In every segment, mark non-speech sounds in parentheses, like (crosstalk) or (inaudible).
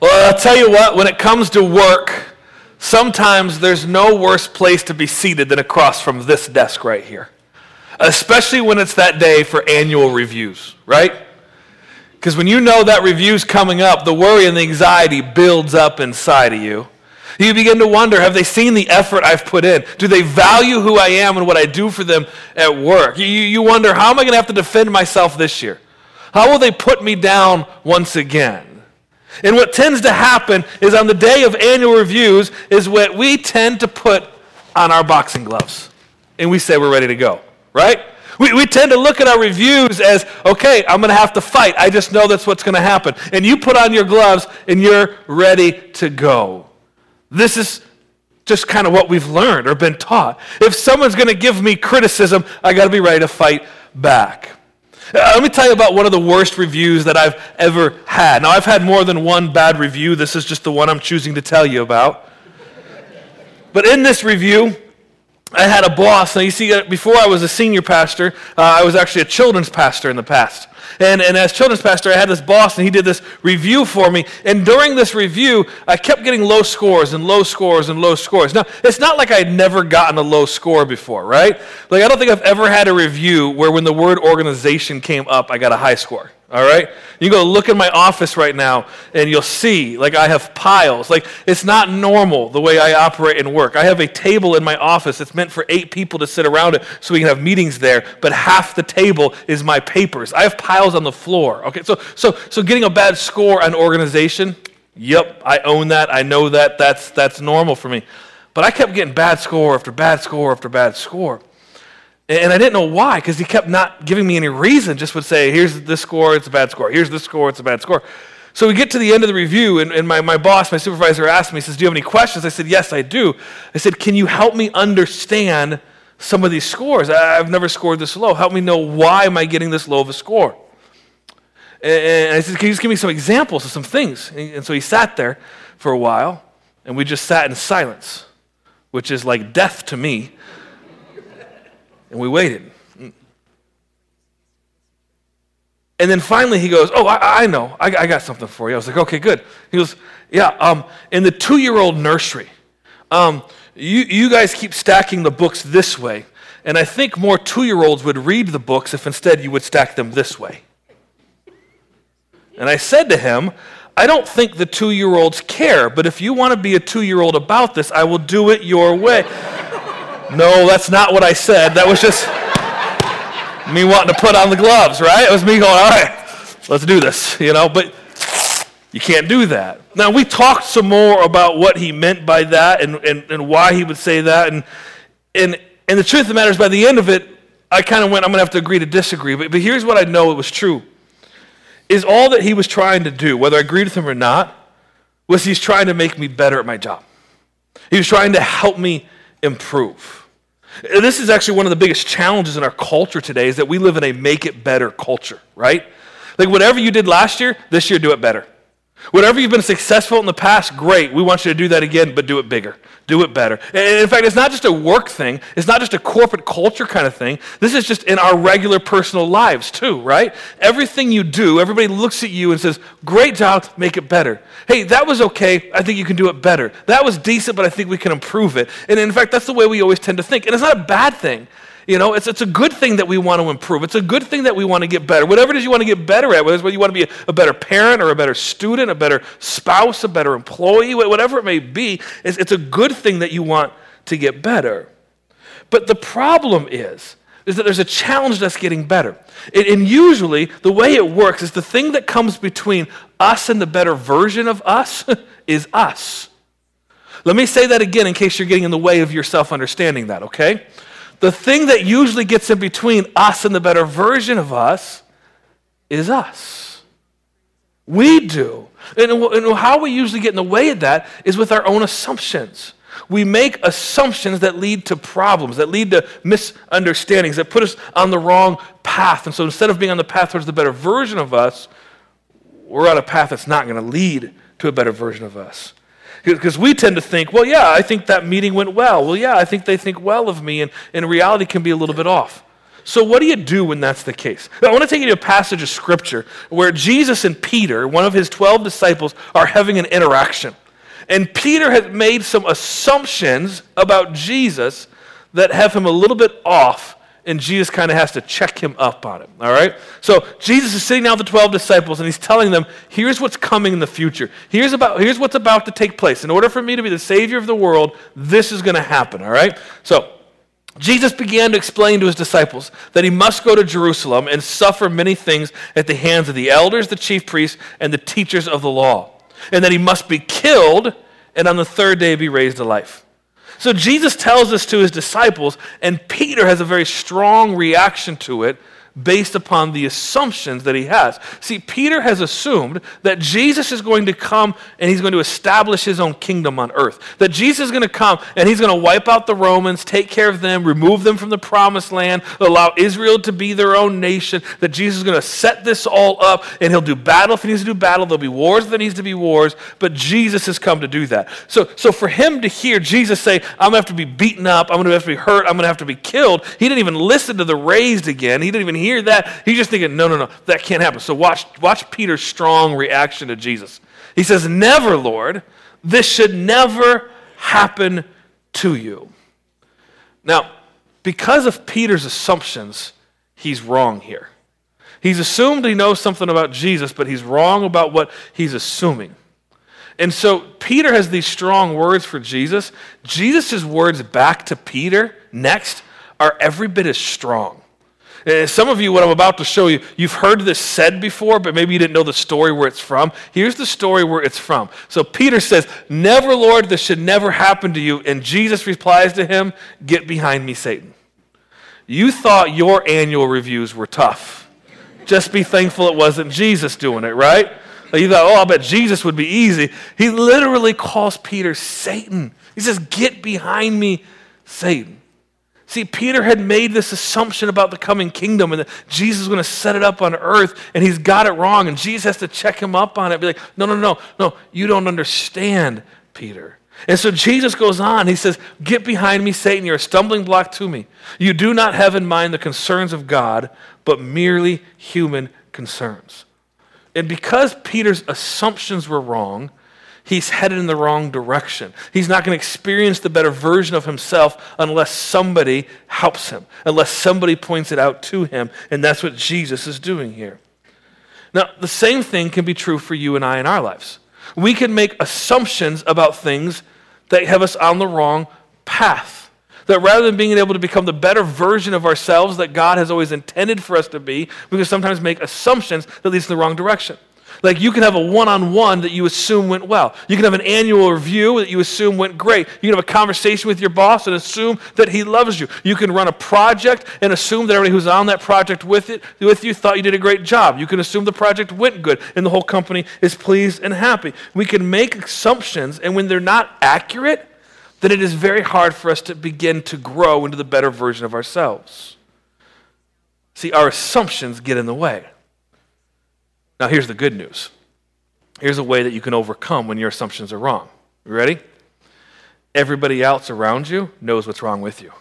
Well, I'll tell you what, when it comes to work, sometimes there's no worse place to be seated than across from this desk right here. Especially when it's that day for annual reviews, right? Because when you know that review's coming up, the worry and the anxiety builds up inside of you. You begin to wonder have they seen the effort I've put in? Do they value who I am and what I do for them at work? You, you wonder how am I going to have to defend myself this year? How will they put me down once again? And what tends to happen is on the day of annual reviews is what we tend to put on our boxing gloves. And we say we're ready to go, right? We, we tend to look at our reviews as, okay, I'm going to have to fight. I just know that's what's going to happen. And you put on your gloves and you're ready to go. This is just kind of what we've learned or been taught. If someone's going to give me criticism, I got to be ready to fight back. Uh, let me tell you about one of the worst reviews that I've ever had. Now, I've had more than one bad review. This is just the one I'm choosing to tell you about. But in this review, I had a boss. Now, you see, uh, before I was a senior pastor, uh, I was actually a children's pastor in the past. And, and as children's pastor, I had this boss, and he did this review for me. And during this review, I kept getting low scores and low scores and low scores. Now, it's not like I'd never gotten a low score before, right? Like, I don't think I've ever had a review where when the word organization came up, I got a high score. All right? You go look in my office right now and you'll see, like, I have piles. Like, it's not normal the way I operate and work. I have a table in my office. It's meant for eight people to sit around it so we can have meetings there, but half the table is my papers. I have piles on the floor. Okay? So, so, so getting a bad score on organization, yep, I own that. I know that. That's, that's normal for me. But I kept getting bad score after bad score after bad score. And I didn't know why, because he kept not giving me any reason, just would say, here's this score, it's a bad score. Here's this score, it's a bad score. So we get to the end of the review, and, and my, my boss, my supervisor, asked me, he says, Do you have any questions? I said, Yes, I do. I said, Can you help me understand some of these scores? I, have never scored this low. Help me know why am I getting this low of a score? And, and I said, Can you just give me some examples of some things? And, and so he sat there for a while, and we just sat in silence, which is like death to me. And we waited. And then finally he goes, Oh, I, I know. I, I, got something for you. I was like, Okay, good. He goes, Yeah, um, in the two year old nursery, um, you, you guys keep stacking the books this way. And I think more two year olds would read the books if instead you would stack them this way. And I said to him, I don't think the two year olds care, but if you want to be a two year old about this, I will do it your way. No, that's not what I said. That was just me wanting to put on the gloves, right? It was me going, all right, let's do this, you know, but you can't do that. Now, we talked some more about what he meant by that and, and, and why he would say that. And, and, and the truth of the matter is, by the end of it, I kind of went, I'm going to have to agree to disagree. But, but here's what I know it was true is all that he was trying to do, whether I agreed with him or not, was he's trying to make me better at my job. He was trying to help me improve. This is actually one of the biggest challenges in our culture today is that we live in a make it better culture, right? Like whatever you did last year, this year do it better. Whatever you've been successful in the past, great. We want you to do that again, but do it bigger. Do it better. And in fact, it's not just a work thing, it's not just a corporate culture kind of thing. This is just in our regular personal lives, too, right? Everything you do, everybody looks at you and says, Great job, make it better. Hey, that was okay. I think you can do it better. That was decent, but I think we can improve it. And in fact, that's the way we always tend to think. And it's not a bad thing. You know, it's, it's a good thing that we want to improve. It's a good thing that we want to get better. Whatever it is you want to get better at, whether you want to be a, a better parent or a better student, a better spouse, a better employee, whatever it may be, it's, it's a good thing that you want to get better. But the problem is, is that there's a challenge that's getting better. And, usually, the way it works is the thing that comes between us and the better version of us (laughs) is us. Let me say that again in case you're getting in the way of your self understanding that, okay? The thing that usually gets in between us and the better version of us is us. We do. And, and how we usually get in the way of that is with our own assumptions. We make assumptions that lead to problems, that lead to misunderstandings, that put us on the wrong path. And so instead of being on the path towards the better version of us, we're on a path that's not going to lead to a better version of us. Because we tend to think, well, yeah, I think that meeting went well. Well, yeah, I think they think well of me. And, and reality can be a little bit off. So, what do you do when that's the case? I want to take you to a passage of scripture where Jesus and Peter, one of his 12 disciples, are having an interaction. And Peter has made some assumptions about Jesus that have him a little bit off, and Jesus kind of has to check him up on it. All right? So Jesus is sitting down with the 12 disciples, and he's telling them, here's what's coming in the future. Here's, about, here's what's about to take place. In order for me to be the Savior of the world, this is going to happen. All right? So Jesus began to explain to his disciples that he must go to Jerusalem and suffer many things at the hands of the elders, the chief priests, and the teachers of the law, and that he must be killed and on the third day be raised to life. So Jesus tells this to his disciples, and Peter has a very strong reaction to it based upon the assumptions that he has. See, Peter has assumed that Jesus is going to come and he's going to establish his own kingdom on earth. That Jesus is going to come and he's going to wipe out the Romans, take care of them, remove them from the promised land, allow Israel to be their own nation. That Jesus is going to set this all up and he'll do battle if he needs to do battle. There'll be wars if there needs to be wars, but Jesus has come to do that. So, so for him to hear Jesus say, I'm going to have to be beaten up, I'm going to have to be hurt, I'm going to have to be killed, he didn't even listen to the raised again. He didn't even hear that, he's just thinking, no, no, no, that can't happen. So watch, watch Peter's strong reaction to Jesus. He says, Never, Lord, this should never happen to you. Now, because of Peter's assumptions, he's wrong here. He's assumed he knows something about Jesus, but he's wrong about what he's assuming. And so Peter has these strong words for Jesus. Jesus' words back to Peter next are every bit as strong. Uh, some of you, what I'm about to show you, you've heard this said before, but maybe you didn't know the story where it's from. Here's the story where it's from. So Peter says, Never, Lord, this should never happen to you. And Jesus replies to him, Get behind me, Satan. You thought your annual reviews were tough. Just be thankful it wasn't Jesus doing it, right? you thought, oh, I bet Jesus would be easy. He literally calls Peter Satan. He says, Get behind me, Satan. See, Peter had made this assumption about the coming kingdom and that Jesus is going to set it up on earth, and he's got it wrong, and Jesus has to check him up on it. Be like, no, no, no, no, you don't understand, Peter. And so Jesus goes on. He says, Get behind me, Satan. You're a stumbling block to me. You do not have in mind the concerns of God, but merely human concerns. And because Peter's assumptions were wrong, he's headed in the wrong direction. He's not going to experience the better version of himself unless somebody helps him, unless somebody points it out to him. And that's what Jesus is doing here. Now, the same thing can be true for you and I in our lives. We can make assumptions about things that have us on the wrong path. That rather than being able to become the better version of ourselves that God has always intended for us to be, we can sometimes make assumptions that leads in the wrong direction. Like you can have a one on one that you assume went well. You can have an annual review that you assume went great. You can have a conversation with your boss and assume that he loves you. You can run a project and assume that everybody who's on that project with it with you thought you did a great job. You can assume the project went good and the whole company is pleased and happy. We can make assumptions and when they're not accurate, then it is very hard for us to begin to grow into the better version of ourselves. See, our assumptions get in the way. Now, here's the good news. Here's a way that you can overcome when your assumptions are wrong. You ready? Everybody else around you knows what's wrong with you.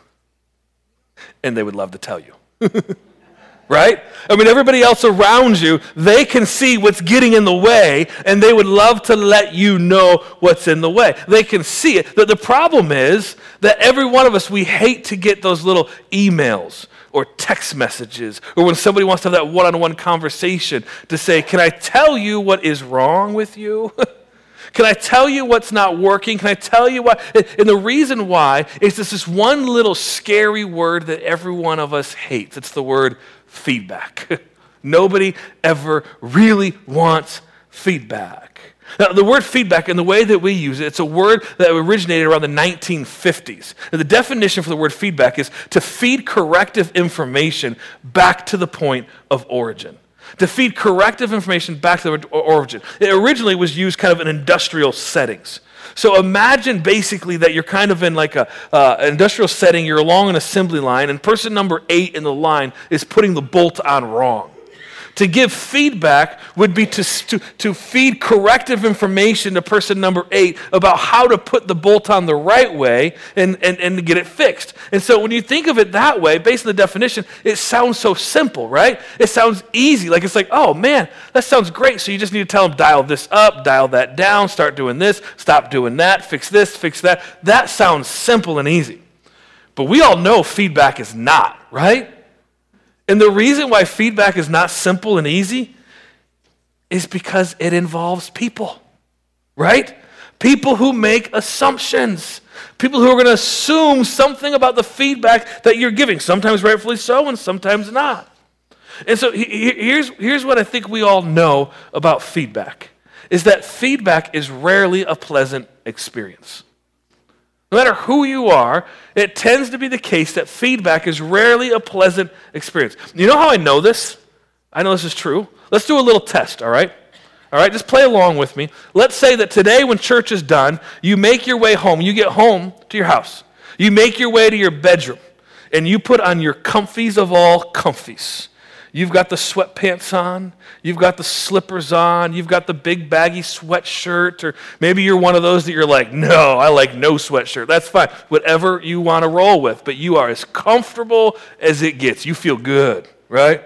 And they would love to tell you. (laughs) right? I mean, everybody else around you, they can see what's getting in the way, and they would love to let you know what's in the way. They can see it. The, the problem is that every one of us, we hate to get those little emails or text messages, or when somebody wants to have that one on one conversation to say, Can I tell you what is wrong with you? (laughs) Can I tell you what's not working? Can I tell you why? And the reason why is this this one little scary word that every one of us hates. It's the word feedback. (laughs) Nobody ever really wants feedback. Now, the word feedback and the way that we use it, it's a word that originated around the 1950s. And the definition for the word feedback is to feed corrective information back to the point of origin. To feed corrective information back to the origin. It originally was used kind of in industrial settings. So imagine basically that you're kind of in like a, uh, an industrial setting, you're along an assembly line, and person number eight in the line is putting the bolt on wrong To give feedback would be to, to, to feed corrective information to person number eight about how to put the bolt on the right way and, and, and get it fixed. And so when you think of it that way, based on the definition, it sounds so simple, right? It sounds easy. Like it's like, oh man, that sounds great. So you just need to tell them, dial this up, dial that down, start doing this, stop doing that, fix this, fix that. That sounds simple and easy. But we all know feedback is not, right? And the reason why feedback is not simple and easy is because it involves people, right? People who make assumptions. People who are going to assume something about the feedback that you're giving, sometimes rightfully so and sometimes not. And so here's, here's what I think we all know about feedback is that feedback is rarely a pleasant experience. No matter who you are, it tends to be the case that feedback is rarely a pleasant experience. You know how I know this? I know this is true. Let's do a little test, all right? All right, just play along with me. Let's say that today, when church is done, you make your way home. You get home to your house. You make your way to your bedroom, and you put on your comfies of all comfies. You've got the sweatpants on. You've got the slippers on. You've got the big baggy sweatshirt. Or maybe you're one of those that you're like, no, I like no sweatshirt. That's fine. Whatever you want to roll with. But you are as comfortable as it gets. You feel good, right?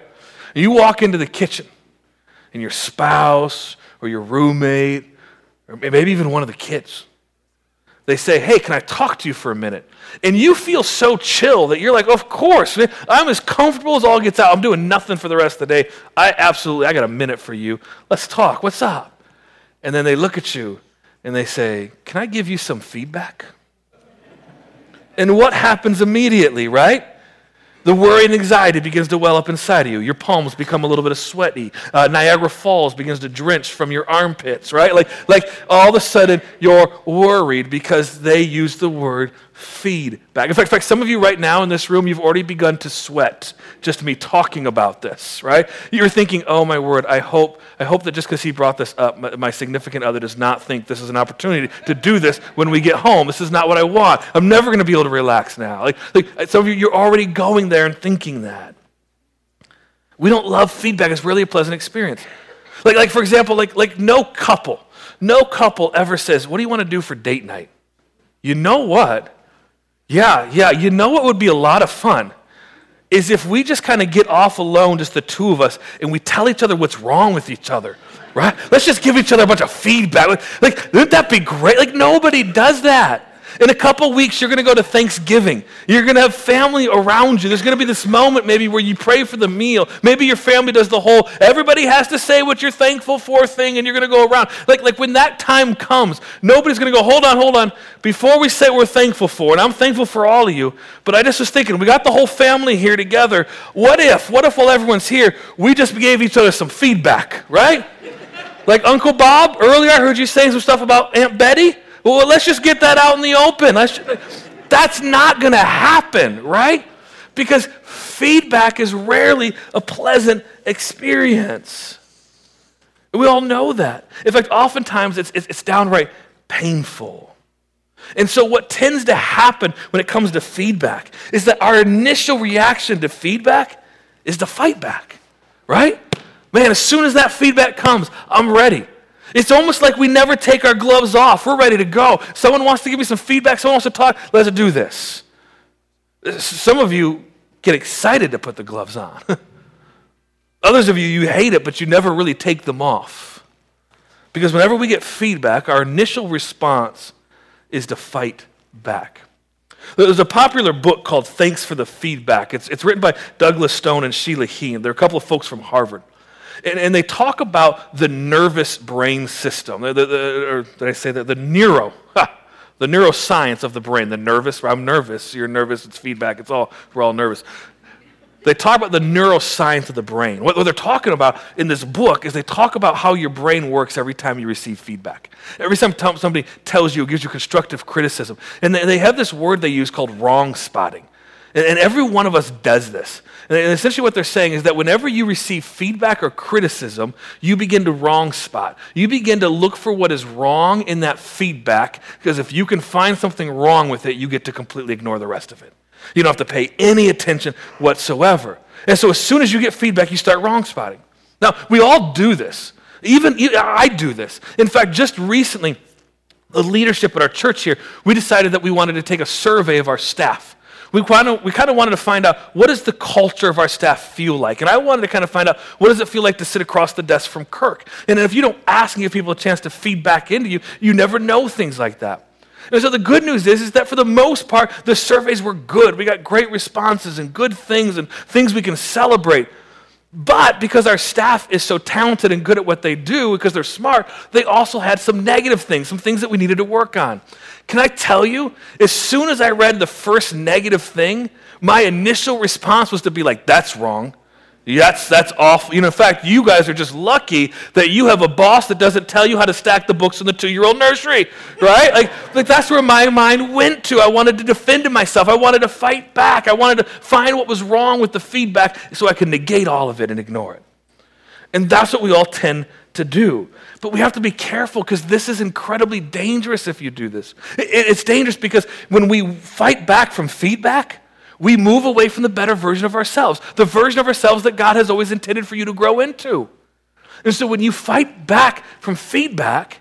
You walk into the kitchen, and your spouse or your roommate, or maybe even one of the kids, they say, Hey, can I talk to you for a minute? And you feel so chill that you're like, Of course, man, I'm as comfortable as all gets out. I'm doing nothing for the rest of the day. I absolutely, I got a minute for you. Let's talk. What's up? And then they look at you and they say, Can I give you some feedback? And what happens immediately, right? The worry and anxiety begins to well up inside of you. Your palms become a little bit of sweaty. Uh, Niagara Falls begins to drench from your armpits, right? Like, like all of a sudden you're worried because they use the word feedback. In fact, in fact, some of you right now in this room, you've already begun to sweat just me talking about this, right? You're thinking, oh my word, I hope, I hope that just because he brought this up, my, my, significant other does not think this is an opportunity to do this when we get home. This is not what I want. I'm never going to be able to relax now. Like, like uh, some of you, you're already going there and thinking that. We don't love feedback. It's really a pleasant experience. Like, like for example, like, like no couple, no couple ever says, what do you want to do for date night? You know what? Yeah, yeah. You know what would be a lot of fun? Is if we just kind of get off alone, just the two of us, and we tell each other what's wrong with each other, right? Let's just give each other a bunch of feedback. Like, wouldn't that be great? Like, nobody does that. In a couple weeks, you're going to go to Thanksgiving. You're going to have family around you. There's going to be this moment maybe where you pray for the meal. Maybe your family does the whole everybody has to say what you're thankful for thing, and you're going to go around. Like, like when that time comes, nobody's going to go, hold on, hold on. Before we say we're thankful for, and I'm thankful for all of you, but I just was thinking, we got the whole family here together. What if, what if while everyone's here, we just gave each other some feedback, right? Like Uncle Bob, earlier I heard you saying some stuff about Aunt Betty. Well, let's just get that out in the open. Let's, that's not going to happen, right? Because feedback is rarely a pleasant experience. We all know that. In fact, oftentimes it's, it's, it's downright painful. And so, what tends to happen when it comes to feedback is that our initial reaction to feedback is to fight back, right? Man, as soon as that feedback comes, I'm ready. It's almost like we never take our gloves off. We're ready to go. Someone wants to give me some feedback, someone wants to talk, let's do this. Some of you get excited to put the gloves on. (laughs) Others of you, you hate it, but you never really take them off. Because whenever we get feedback, our initial response is to fight back. There's a popular book called Thanks for the Feedback. It's, it's written by Douglas Stone and Sheila Heen. They're a couple of folks from Harvard. And, and they talk about the nervous brain system, the, the, the, or did I say that? The neuro, ha, the neuroscience of the brain, the nervous. I'm nervous, you're nervous, it's feedback, it's all, we're all nervous. They talk about the neuroscience of the brain. What, what they're talking about in this book is they talk about how your brain works every time you receive feedback. Every time somebody tells you, gives you constructive criticism. And they, they have this word they use called wrong spotting. And, every one of us does this. And essentially, what they're saying is that whenever you receive feedback or criticism, you begin to wrong spot. You begin to look for what is wrong in that feedback, because if you can find something wrong with it, you get to completely ignore the rest of it. You don't have to pay any attention whatsoever. And so, as soon as you get feedback, you start wrong spotting. Now, we all do this. Even I do this. In fact, just recently, the leadership at our church here, we decided that we wanted to take a survey of our staff. We kind, of, we kind of wanted to find out what does the culture of our staff feel like? And I wanted to kind of find out what does it feel like to sit across the desk from Kirk? And if you don't ask and give people a chance to feed back into you, you never know things like that. And so the good news is, is that for the most part, the surveys were good. We got great responses and good things and things we can celebrate. But because our staff is so talented and good at what they do, because they're smart, they also had some negative things, some things that we needed to work on. Can I tell you, as soon as I read the first negative thing, my initial response was to be like, that's wrong. That's, that's awful. You know, in fact, you guys are just lucky that you have a boss that doesn't tell you how to stack the books in the two year old nursery, right? Like, like, that's where my mind went to. I wanted to defend myself. I wanted to fight back. I wanted to find what was wrong with the feedback so I could negate all of it and ignore it. And that's what we all tend to do. But we have to be careful because this is incredibly dangerous if you do this. It's dangerous because when we fight back from feedback, we move away from the better version of ourselves, the version of ourselves that God has always intended for you to grow into. And so when you fight back from feedback,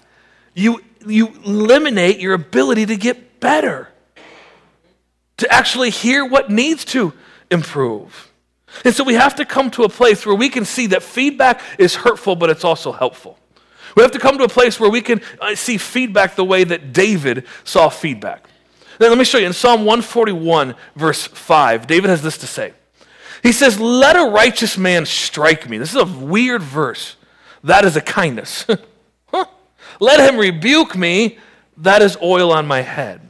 you, you eliminate your ability to get better, to actually hear what needs to improve. And so we have to come to a place where we can see that feedback is hurtful, but it's also helpful. We have to come to a place where we can uh, see feedback the way that David saw feedback. Now, let me show you. In Psalm 141, verse 5, David has this to say. He says, Let a righteous man strike me. This is a weird verse. That is a kindness. (laughs) huh? Let him rebuke me. That is oil on my head.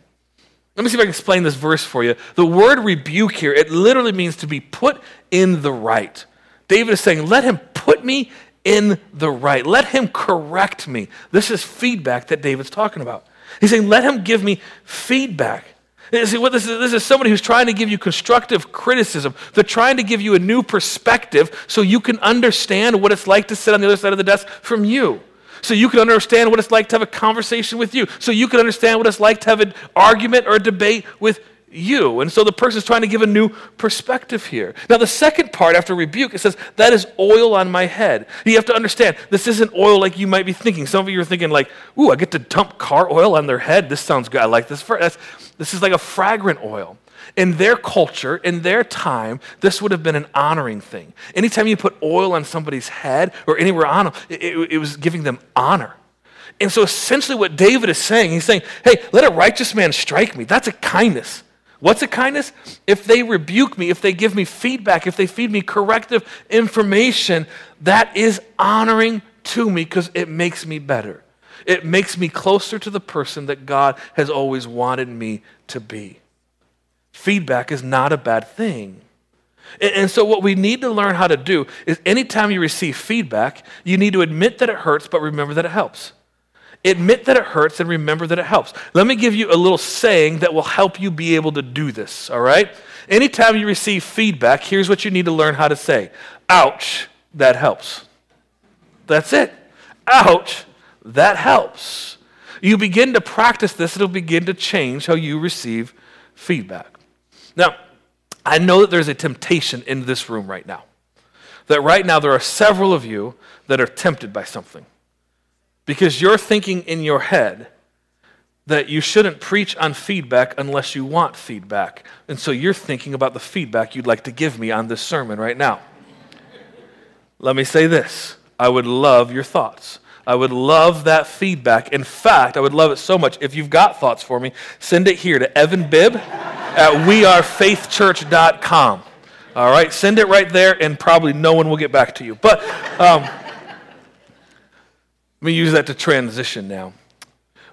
Let me see if I can explain this verse for you. The word rebuke here, it literally means to be put in the right. David is saying, Let him put me in the right. Let him correct me. This is feedback that David's talking about. He's saying, let him give me feedback. See, what this is, this is somebody who's trying to give you constructive criticism. They're trying to give you a new perspective so you can understand what it's like to sit on the other side of the desk from you. So you can understand what it's like to have a conversation with you. So you can understand what it's like to have an argument or a debate with you. And so the person is trying to give a new perspective here. Now, the second part after rebuke, it says, That is oil on my head. You have to understand, this isn't oil like you might be thinking. Some of you are thinking, like, Ooh, I get to dump car oil on their head. This sounds good. I like this. This is like a fragrant oil. In their culture, in their time, this would have been an honoring thing. Anytime you put oil on somebody's head or anywhere on them, it, it, it was giving them honor. And so essentially, what David is saying, he's saying, Hey, let a righteous man strike me. That's a kindness. What's a kindness? If they rebuke me, if they give me feedback, if they feed me corrective information, that is honoring to me because it makes me better. It makes me closer to the person that God has always wanted me to be. Feedback is not a bad thing. And, so, what we need to learn how to do is anytime you receive feedback, you need to admit that it hurts, but remember that it helps. Admit that it hurts and remember that it helps. Let me give you a little saying that will help you be able to do this, all right? Anytime you receive feedback, here's what you need to learn how to say Ouch, that helps. That's it. Ouch, that helps. You begin to practice this, it'll begin to change how you receive feedback. Now, I know that there's a temptation in this room right now. That right now there are several of you that are tempted by something. Because you're thinking in your head that you shouldn't preach on feedback unless you want feedback. And so you're thinking about the feedback you'd like to give me on this sermon right now. Let me say this I would love your thoughts. I would love that feedback. In fact, I would love it so much. If you've got thoughts for me, send it here to Evan Bibb at wearefaithchurch.com. All right, send it right there, and probably no one will get back to you. But um, let me use that to transition now.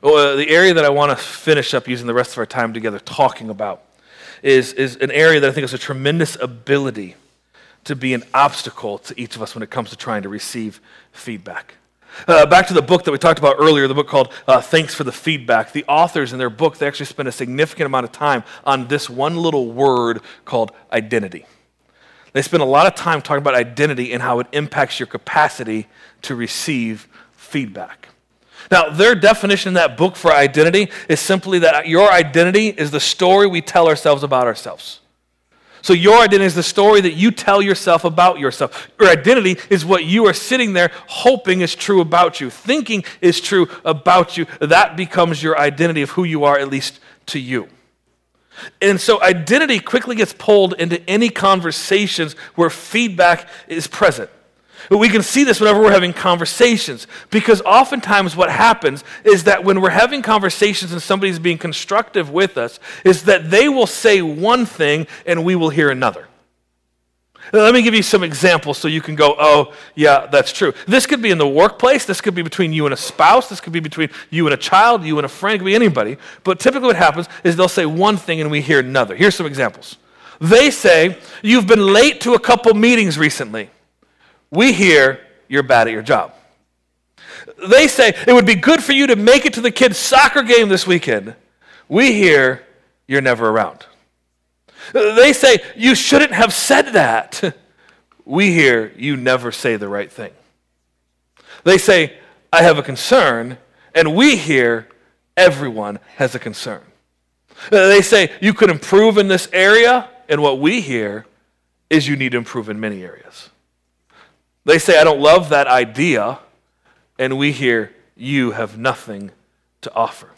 Well, the area that I want to finish up using the rest of our time together talking about is, is an area that I think has a tremendous ability to be an obstacle to each of us when it comes to trying to receive feedback. Uh, back to the book that we talked about earlier, the book called uh, Thanks for the Feedback. The authors in their book, they actually spend a significant amount of time on this one little word called identity. They spend a lot of time talking about identity and how it impacts your capacity to receive feedback. Now, their definition in that book for identity is simply that your identity is the story we tell ourselves about ourselves. So, your identity is the story that you tell yourself about yourself. Your identity is what you are sitting there hoping is true about you, thinking is true about you. That becomes your identity of who you are, at least to you. And so, identity quickly gets pulled into any conversations where feedback is present. But we can see this whenever we're having conversations because oftentimes what happens is that when we're having conversations and somebody's being constructive with us, is that they will say one thing and we will hear another. Let me give you some examples so you can go, oh, yeah, that's true. This could be in the workplace. This could be between you and a spouse. This could be between you and a child, you and a friend. It could be anybody. But typically, what happens is they'll say one thing and we hear another. Here's some examples. They say, You've been late to a couple meetings recently. We hear you're bad at your job. They say it would be good for you to make it to the kids' soccer game this weekend. We hear you're never around. They say you shouldn't have said that. (laughs) We hear you never say the right thing. They say, I have a concern, and we hear everyone has a concern. They say you could improve in this area, and what we hear is you need to improve in many areas. They say, I don't love that idea. And we hear, You have nothing to offer.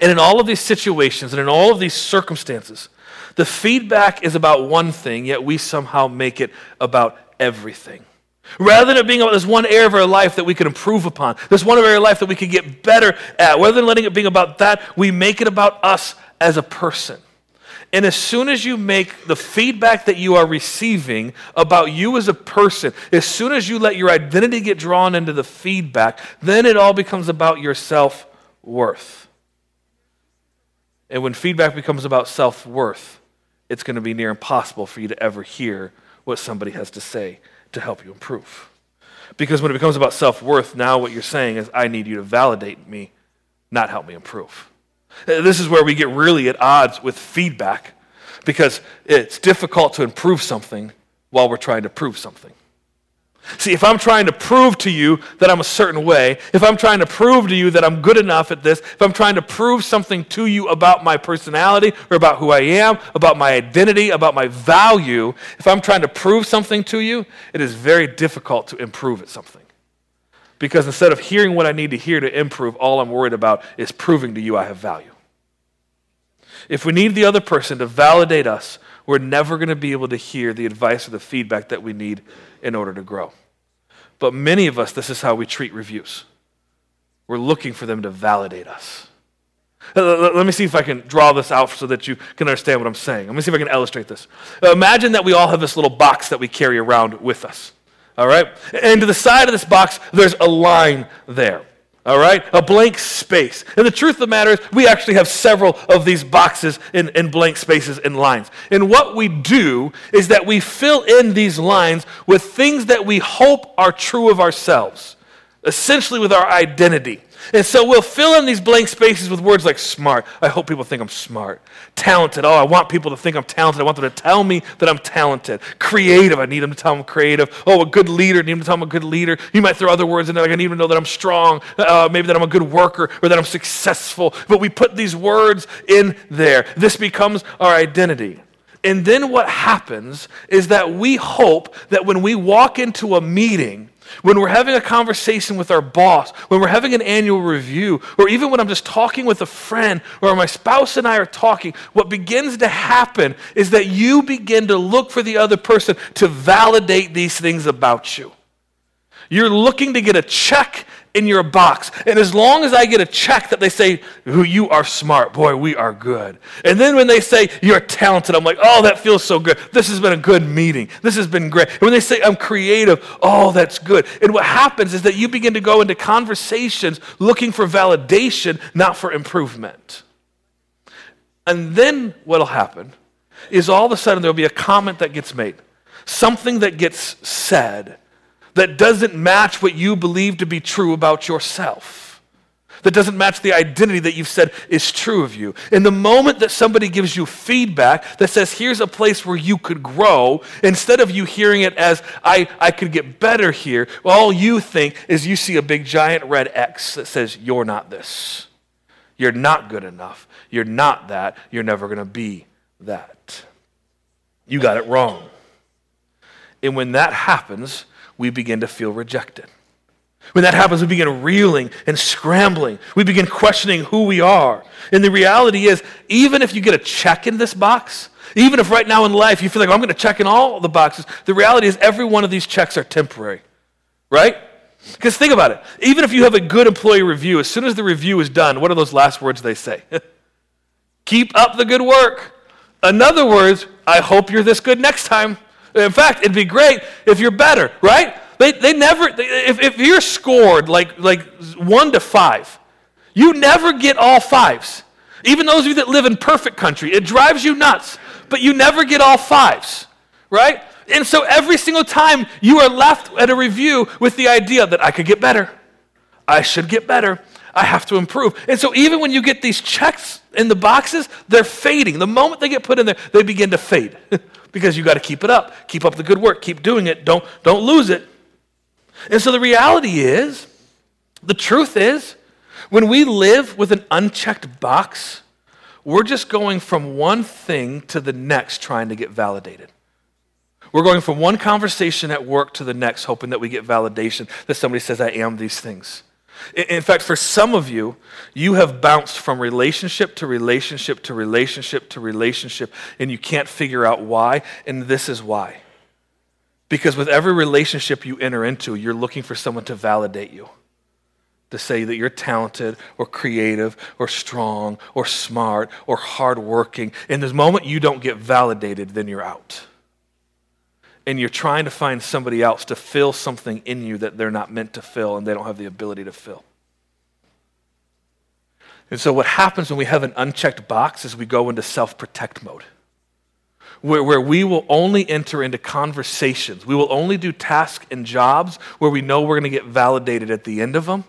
And in all of these situations and in all of these circumstances, the feedback is about one thing, yet we somehow make it about everything. Rather than it being about this one area of our life that we could improve upon, this one area of our life that we could get better at, rather than letting it be about that, we make it about us as a person. And as soon as you make the feedback that you are receiving about you as a person, as soon as you let your identity get drawn into the feedback, then it all becomes about your self worth. And when feedback becomes about self worth, it's going to be near impossible for you to ever hear what somebody has to say to help you improve. Because when it becomes about self worth, now what you're saying is, I need you to validate me, not help me improve. Uh, this is where we get really at odds with feedback because it's difficult to improve something while we're trying to prove something. See, if I'm trying to prove to you that I'm a certain way, if I'm trying to prove to you that I'm good enough at this, if I'm trying to prove something to you about my personality or about who I am, about my identity, about my value, if I'm trying to prove something to you, it is very difficult to improve at something. Because instead of hearing what I need to hear to improve, all I'm worried about is proving to you I have value. If we need the other person to validate us, we're never going to be able to hear the advice or the feedback that we need in order to grow. But many of us, this is how we treat reviews. We're looking for them to validate us. Let me see if I can draw this out so that you can understand what I'm saying. Let me see if I can illustrate this. Imagine that we all have this little box that we carry around with us. All right? And to the side of this box, there's a line there. All right? A blank space. And the truth of the matter is, we actually have several of these boxes in, in blank spaces and lines. And what we do is that we fill in these lines with things that we hope are true of ourselves, essentially with our identity. And so we'll fill in these blank spaces with words like smart. I hope people think I'm smart. Talented. Oh, I want people to think I'm talented. I want them to tell me that I'm talented. Creative. I need them to tell them I'm creative. Oh, a good leader. I need them to tell them I'm a good leader. You might throw other words in there like I need them to know that I'm strong. Uh, maybe that I'm a good worker or that I'm successful. But we put these words in there. This becomes our identity. And then what happens is that we hope that when we walk into a meeting, when we're having a conversation with our boss, when we're having an annual review, or even when I'm just talking with a friend, or my spouse and I are talking, what begins to happen is that you begin to look for the other person to validate these things about you. You're looking to get a check in your box. And as long as I get a check that they say, Who you are smart, boy, we are good. And then when they say you're talented, I'm like, oh, that feels so good. This has been a good meeting. This has been great. And when they say I'm creative, oh, that's good. And what happens is that you begin to go into conversations looking for validation, not for improvement. And then what'll happen is all of a sudden there'll be a comment that gets made, something that gets said that doesn't match what you believe to be true about yourself, that doesn't match the identity that you've said is true of you. In the moment that somebody gives you feedback that says, here's a place where you could grow, instead of you hearing it as, I, I could get better here, all you think is you see a big giant red X that says, you're not this. You're not good enough. You're not that. You're never going to be that. You got it wrong. And when that happens, we begin to feel rejected. When that happens, we begin reeling and scrambling. We begin questioning who we are. And the reality is, even if you get a check in this box, even if right now in life you feel like, oh, I'm going to check in all the boxes, the reality is every one of these checks are temporary, right? Because think about it. Even if you have a good employee review, as soon as the review is done, what are those last words they say? (laughs) Keep up the good work. In other words, I hope you're this good next time. In fact, it'd be great if you're better, right? They, they never, if, if you're scored like, like one to five, you never get all fives. Even those of you that live in perfect country, it drives you nuts, but you never get all fives, right? And so every single time you are left at a review with the idea that I could get better, I should get better, I have to improve. And so even when you get these checks in the boxes, they're fading. The moment they get put in there, they begin to fade (laughs) because you got to keep it up. Keep up the good work. Keep doing it. Don't, don't lose it. And so the reality is, the truth is, when we live with an unchecked box, we're just going from one thing to the next trying to get validated. We're going from one conversation at work to the next, hoping that we get validation that somebody says, I am these things. In fact, for some of you, you have bounced from relationship to relationship to relationship to relationship, and you can't figure out why, and this is why. Because with every relationship you enter into, you're looking for someone to validate you, to say that you're talented or creative or strong or smart or hardworking. In this moment you don't get validated, then you're out. And you're trying to find somebody else to fill something in you that they're not meant to fill and they don't have the ability to fill. And so, what happens when we have an unchecked box is we go into self protect mode where, where we will only enter into conversations. We will only do tasks and jobs where we know we're going to get validated at the end of them.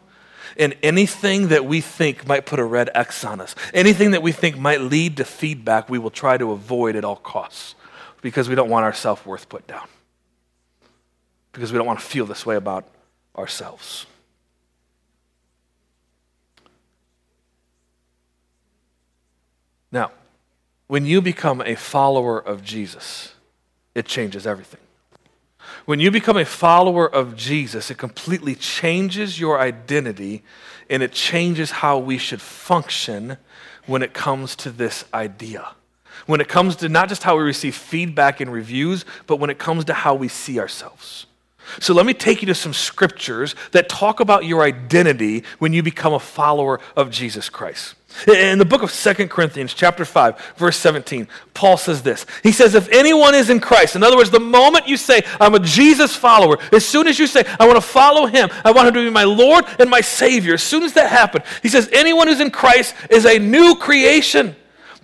And anything that we think might put a red X on us, anything that we think might lead to feedback, we will try to avoid at all costs because we don't want our self worth put down. Because we don't want to feel this way about ourselves. Now, when you become a follower of Jesus, it changes everything. When you become a follower of Jesus, it completely changes your identity and it changes how we should function when it comes to this idea. When it comes to not just how we receive feedback and reviews, but when it comes to how we see ourselves. So let me take you to some scriptures that talk about your identity when you become a follower of Jesus Christ. In the book of Second Corinthians, chapter 5, verse 17, Paul says this. He says, If anyone is in Christ, in other words, the moment you say, I'm a Jesus follower, as soon as you say, I want to follow him, I want him to be my Lord and my Savior, as soon as that happens, he says, Anyone who's in Christ is a new creation.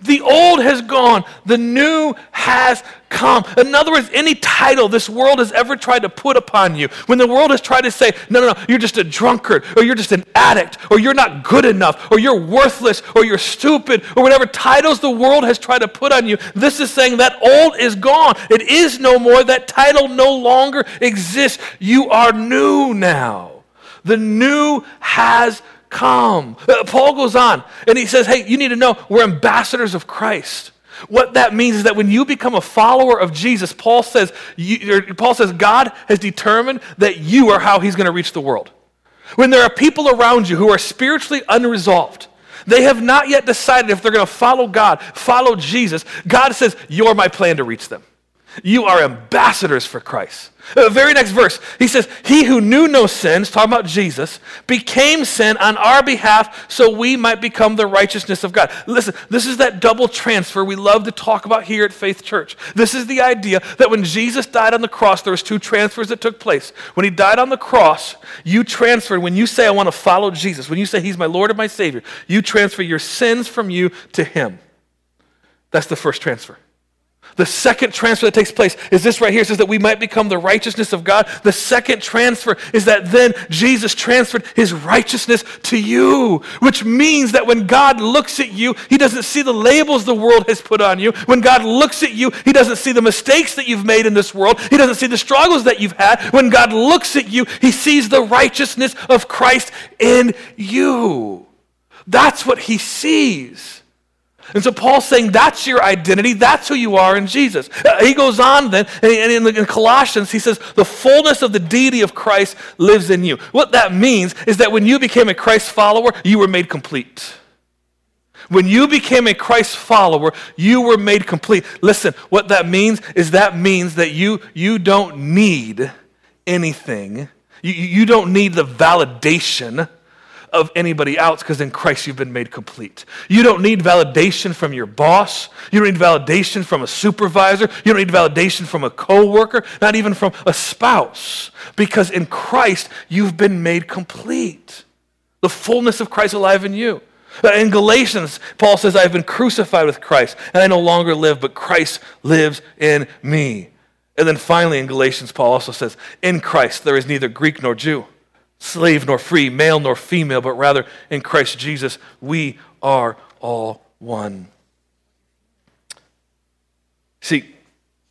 The old has gone, the new has come. In other words, any title this world has ever tried to put upon you, when the world has tried to say, no, no, no, you're just a drunkard, or you're just an addict, or you're not good enough, or you're worthless, or you're stupid, or whatever titles the world has tried to put on you, this is saying that old is gone. It is no more. That title no longer exists. You are new now. The new has come. Uh, Paul goes on and he says, Hey, you need to know we're ambassadors of Christ. What that means is that when you become a follower of Jesus, Paul says, you, Paul says God has determined that you are how he's going to reach the world. When there are people around you who are spiritually unresolved, they have not yet decided if they're going to follow God, follow Jesus. God says, You're my plan to reach them. You are ambassadors for Christ. The very next verse, he says, He who knew no sins, talking about Jesus, became sin on our behalf so we might become the righteousness of God. Listen, this is that double transfer we love to talk about here at Faith Church. This is the idea that when Jesus died on the cross, there was two transfers that took place. When he died on the cross, you transferred, when you say, I want to follow Jesus, when you say, He's my Lord and my Savior, you transfer your sins from you to Him. That's the first transfer. The second transfer that takes place is this right here. It says that we might become the righteousness of God. The second transfer is that then Jesus transferred his righteousness to you, which means that when God looks at you, he doesn't see the labels the world has put on you. When God looks at you, he doesn't see the mistakes that you've made in this world. He doesn't see the struggles that you've had. When God looks at you, he sees the righteousness of Christ in you. That's what he sees. And so Paul's saying that's your identity. That's who you are in Jesus. Uh, he goes on then, and in, Colossians, he says, the fullness of the deity of Christ lives in you. What that means is that when you became a Christ follower, you were made complete. When you became a Christ follower, you were made complete. Listen, what that means is that means that you, you don't need anything. You, you don't need the validation of anybody else because in Christ you've been made complete. You don't need validation from your boss. You don't need validation from a supervisor. You don't need validation from a coworker, not even from a spouse, because in Christ you've been made complete. The fullness of Christ alive in you. Uh, in Galatians, Paul says, I have been crucified with Christ, and I no longer live, but Christ lives in me. And then finally in Galatians, Paul also says, In Christ there is neither Greek nor Jew slave nor free, male nor female, but rather in Christ Jesus, we are all one. See,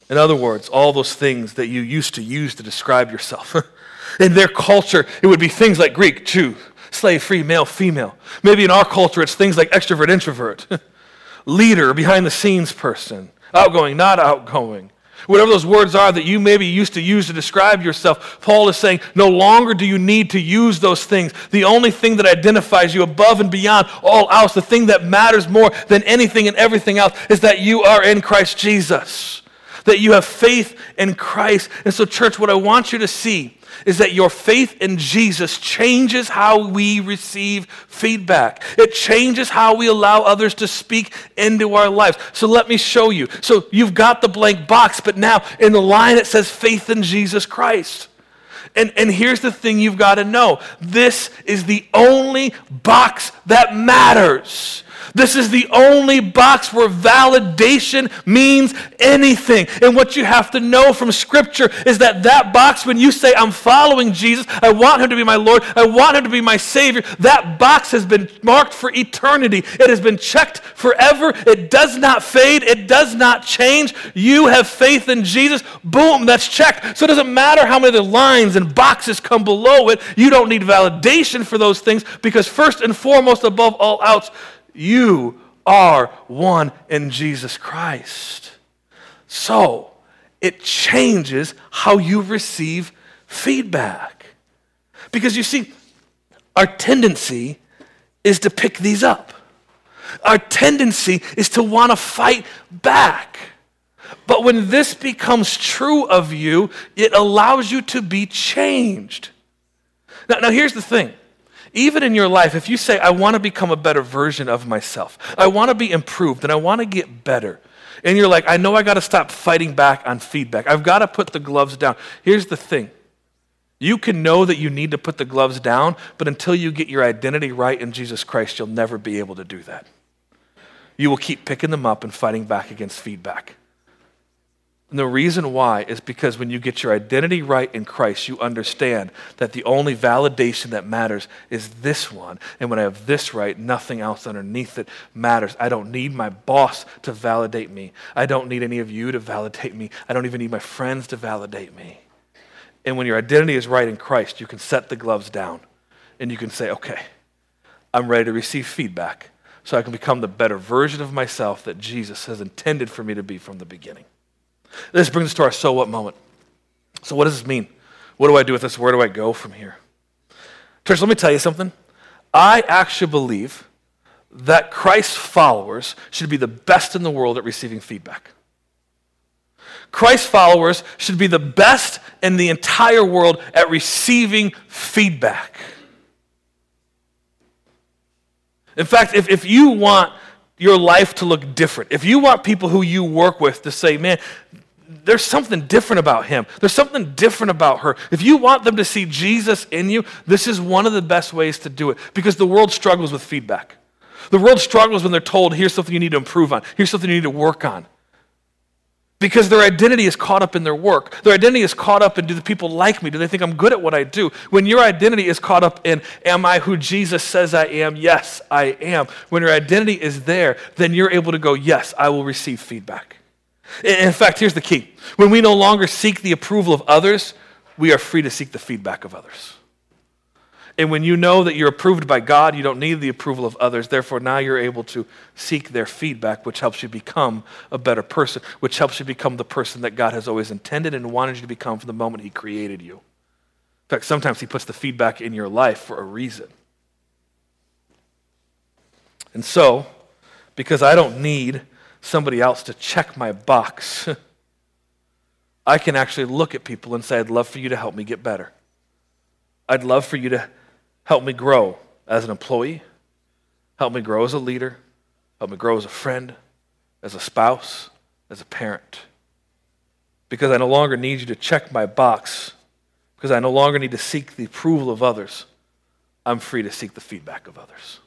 in other words, all those things that you used to use to describe yourself. (laughs) in their culture, it would be things like Greek, Jew, slave, free, male, female. Maybe in our culture, it's things like extrovert, introvert, (laughs) leader, behind the scenes person, outgoing, not outgoing, Whatever those words are that you maybe used to use to describe yourself, Paul is saying no longer do you need to use those things. The only thing that identifies you above and beyond all else, the thing that matters more than anything and everything else, is that you are in Christ Jesus, that you have faith in Christ. And so, church, what I want you to see is that your faith in Jesus changes how we receive feedback. It changes how we allow others to speak into our lives. So let me show you. So you've got the blank box, but now in the line it says faith in Jesus Christ. And, and here's the thing you've got to know this is the only box that matters. This is the only box where validation means anything. And what you have to know from Scripture is that that box, when you say, I'm following Jesus, I want him to be my Lord, I want him to be my Savior, that box has been marked for eternity. It has been checked forever. It does not fade, it does not change. You have faith in Jesus. Boom, that's checked. So it doesn't matter how many lines and boxes come below it. You don't need validation for those things because, first and foremost, above all else, you are one in Jesus Christ. So, it changes how you receive feedback. Because you see, our tendency is to pick these up. Our tendency is to want to fight back. But when this becomes true of you, it allows you to be changed. Now, now here's the thing even in your life, if you say, I want to become a better version of myself, I want to be improved, and I want to get better, and you're like, I know I got to stop fighting back on feedback. I've got to put the gloves down. Here's the thing you can know that you need to put the gloves down, but until you get your identity right in Jesus Christ, you'll never be able to do that. You will keep picking them up and fighting back against feedback. And the reason why is because when you get your identity right in Christ, you understand that the only validation that matters is this one. And when I have this right, nothing else underneath it matters. I don't need my boss to validate me. I don't need any of you to validate me. I don't even need my friends to validate me. And when your identity is right in Christ, you can set the gloves down and you can say, okay, I'm ready to receive feedback so I can become the better version of myself that Jesus has intended for me to be from the beginning. This brings us to our so what moment. So, what does this mean? What do I do with this? Where do I go from here? Church, let me tell you something. I actually believe that Christ's followers should be the best in the world at receiving feedback. Christ's followers should be the best in the entire world at receiving feedback. In fact, if, if you want your life to look different, if you want people who you work with to say, man, there's something different about him. There's something different about her. If you want them to see Jesus in you, this is one of the best ways to do it because the world struggles with feedback. The world struggles when they're told, here's something you need to improve on, here's something you need to work on. Because their identity is caught up in their work. Their identity is caught up in do the people like me? Do they think I'm good at what I do? When your identity is caught up in am I who Jesus says I am? Yes, I am. When your identity is there, then you're able to go, yes, I will receive feedback. In fact, here's the key when we no longer seek the approval of others, we are free to seek the feedback of others. And when you know that you're approved by God, you don't need the approval of others. Therefore, now you're able to seek their feedback, which helps you become a better person, which helps you become the person that God has always intended and wanted you to become from the moment He created you. In fact, sometimes He puts the feedback in your life for a reason. And so, because I don't need somebody else to check my box, (laughs) I can actually look at people and say, I'd love for you to help me get better. I'd love for you to help me grow as an employee, help me grow as a leader, help me grow as a friend, as a spouse, as a parent. Because I no longer need you to check my box, because I no longer need to seek the approval of others. I'm free to seek the feedback of others.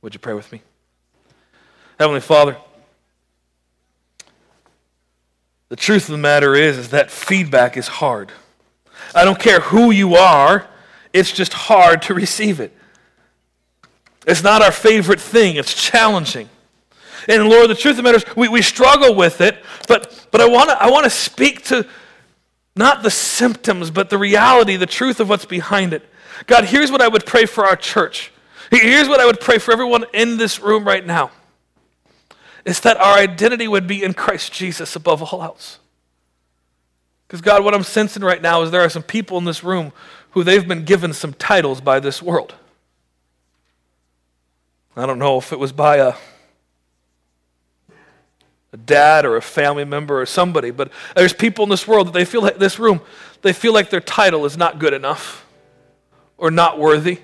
Would you pray with me? Heavenly Father, the truth of the matter is, is that feedback is hard. I don't care who you are, it's just hard to receive it. It's not our favorite thing, it's challenging. And Lord, the truth of the matter is, we, we struggle with it, but, but I want to I wanna speak to not the symptoms, but the reality, the truth of what's behind it. God, here's what I would pray for our church. Here's what I would pray for everyone in this room right now is that our identity would be in Christ Jesus above all else. Because, God, what I'm sensing right now is there are some people in this room who they've been given some titles by this world. I don't know if it was by a, a dad or a family member or somebody, but there's people in this world that they feel like this room, they feel like their title is not good enough or not worthy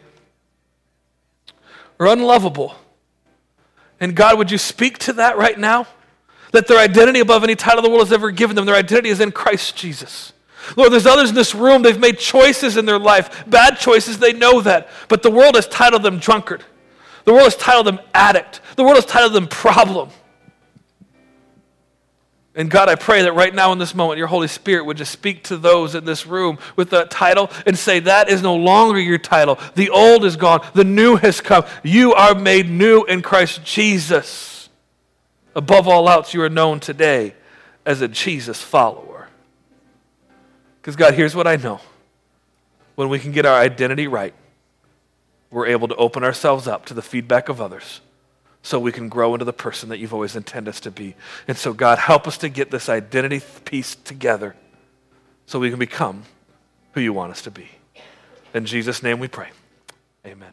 or unlovable. And God, would you speak to that right now? That their identity above any title the world has ever given them, their identity is in Christ Jesus. Lord, there's others in this room, they've made choices in their life, bad choices, they know that. But the world has titled them drunkard. The world has titled them addict. The world has titled them problem. And God, I pray that right now in this moment, your Holy Spirit would just speak to those in this room with that title and say, That is no longer your title. The old is gone, the new has come. You are made new in Christ Jesus. Above all else, you are known today as a Jesus follower. Because, God, here's what I know when we can get our identity right, we're able to open ourselves up to the feedback of others so we can grow into the person that you've always intended us to be. And so, God, help us to get this identity piece together so we can become who you want us to be. In Jesus' name we pray. Amen.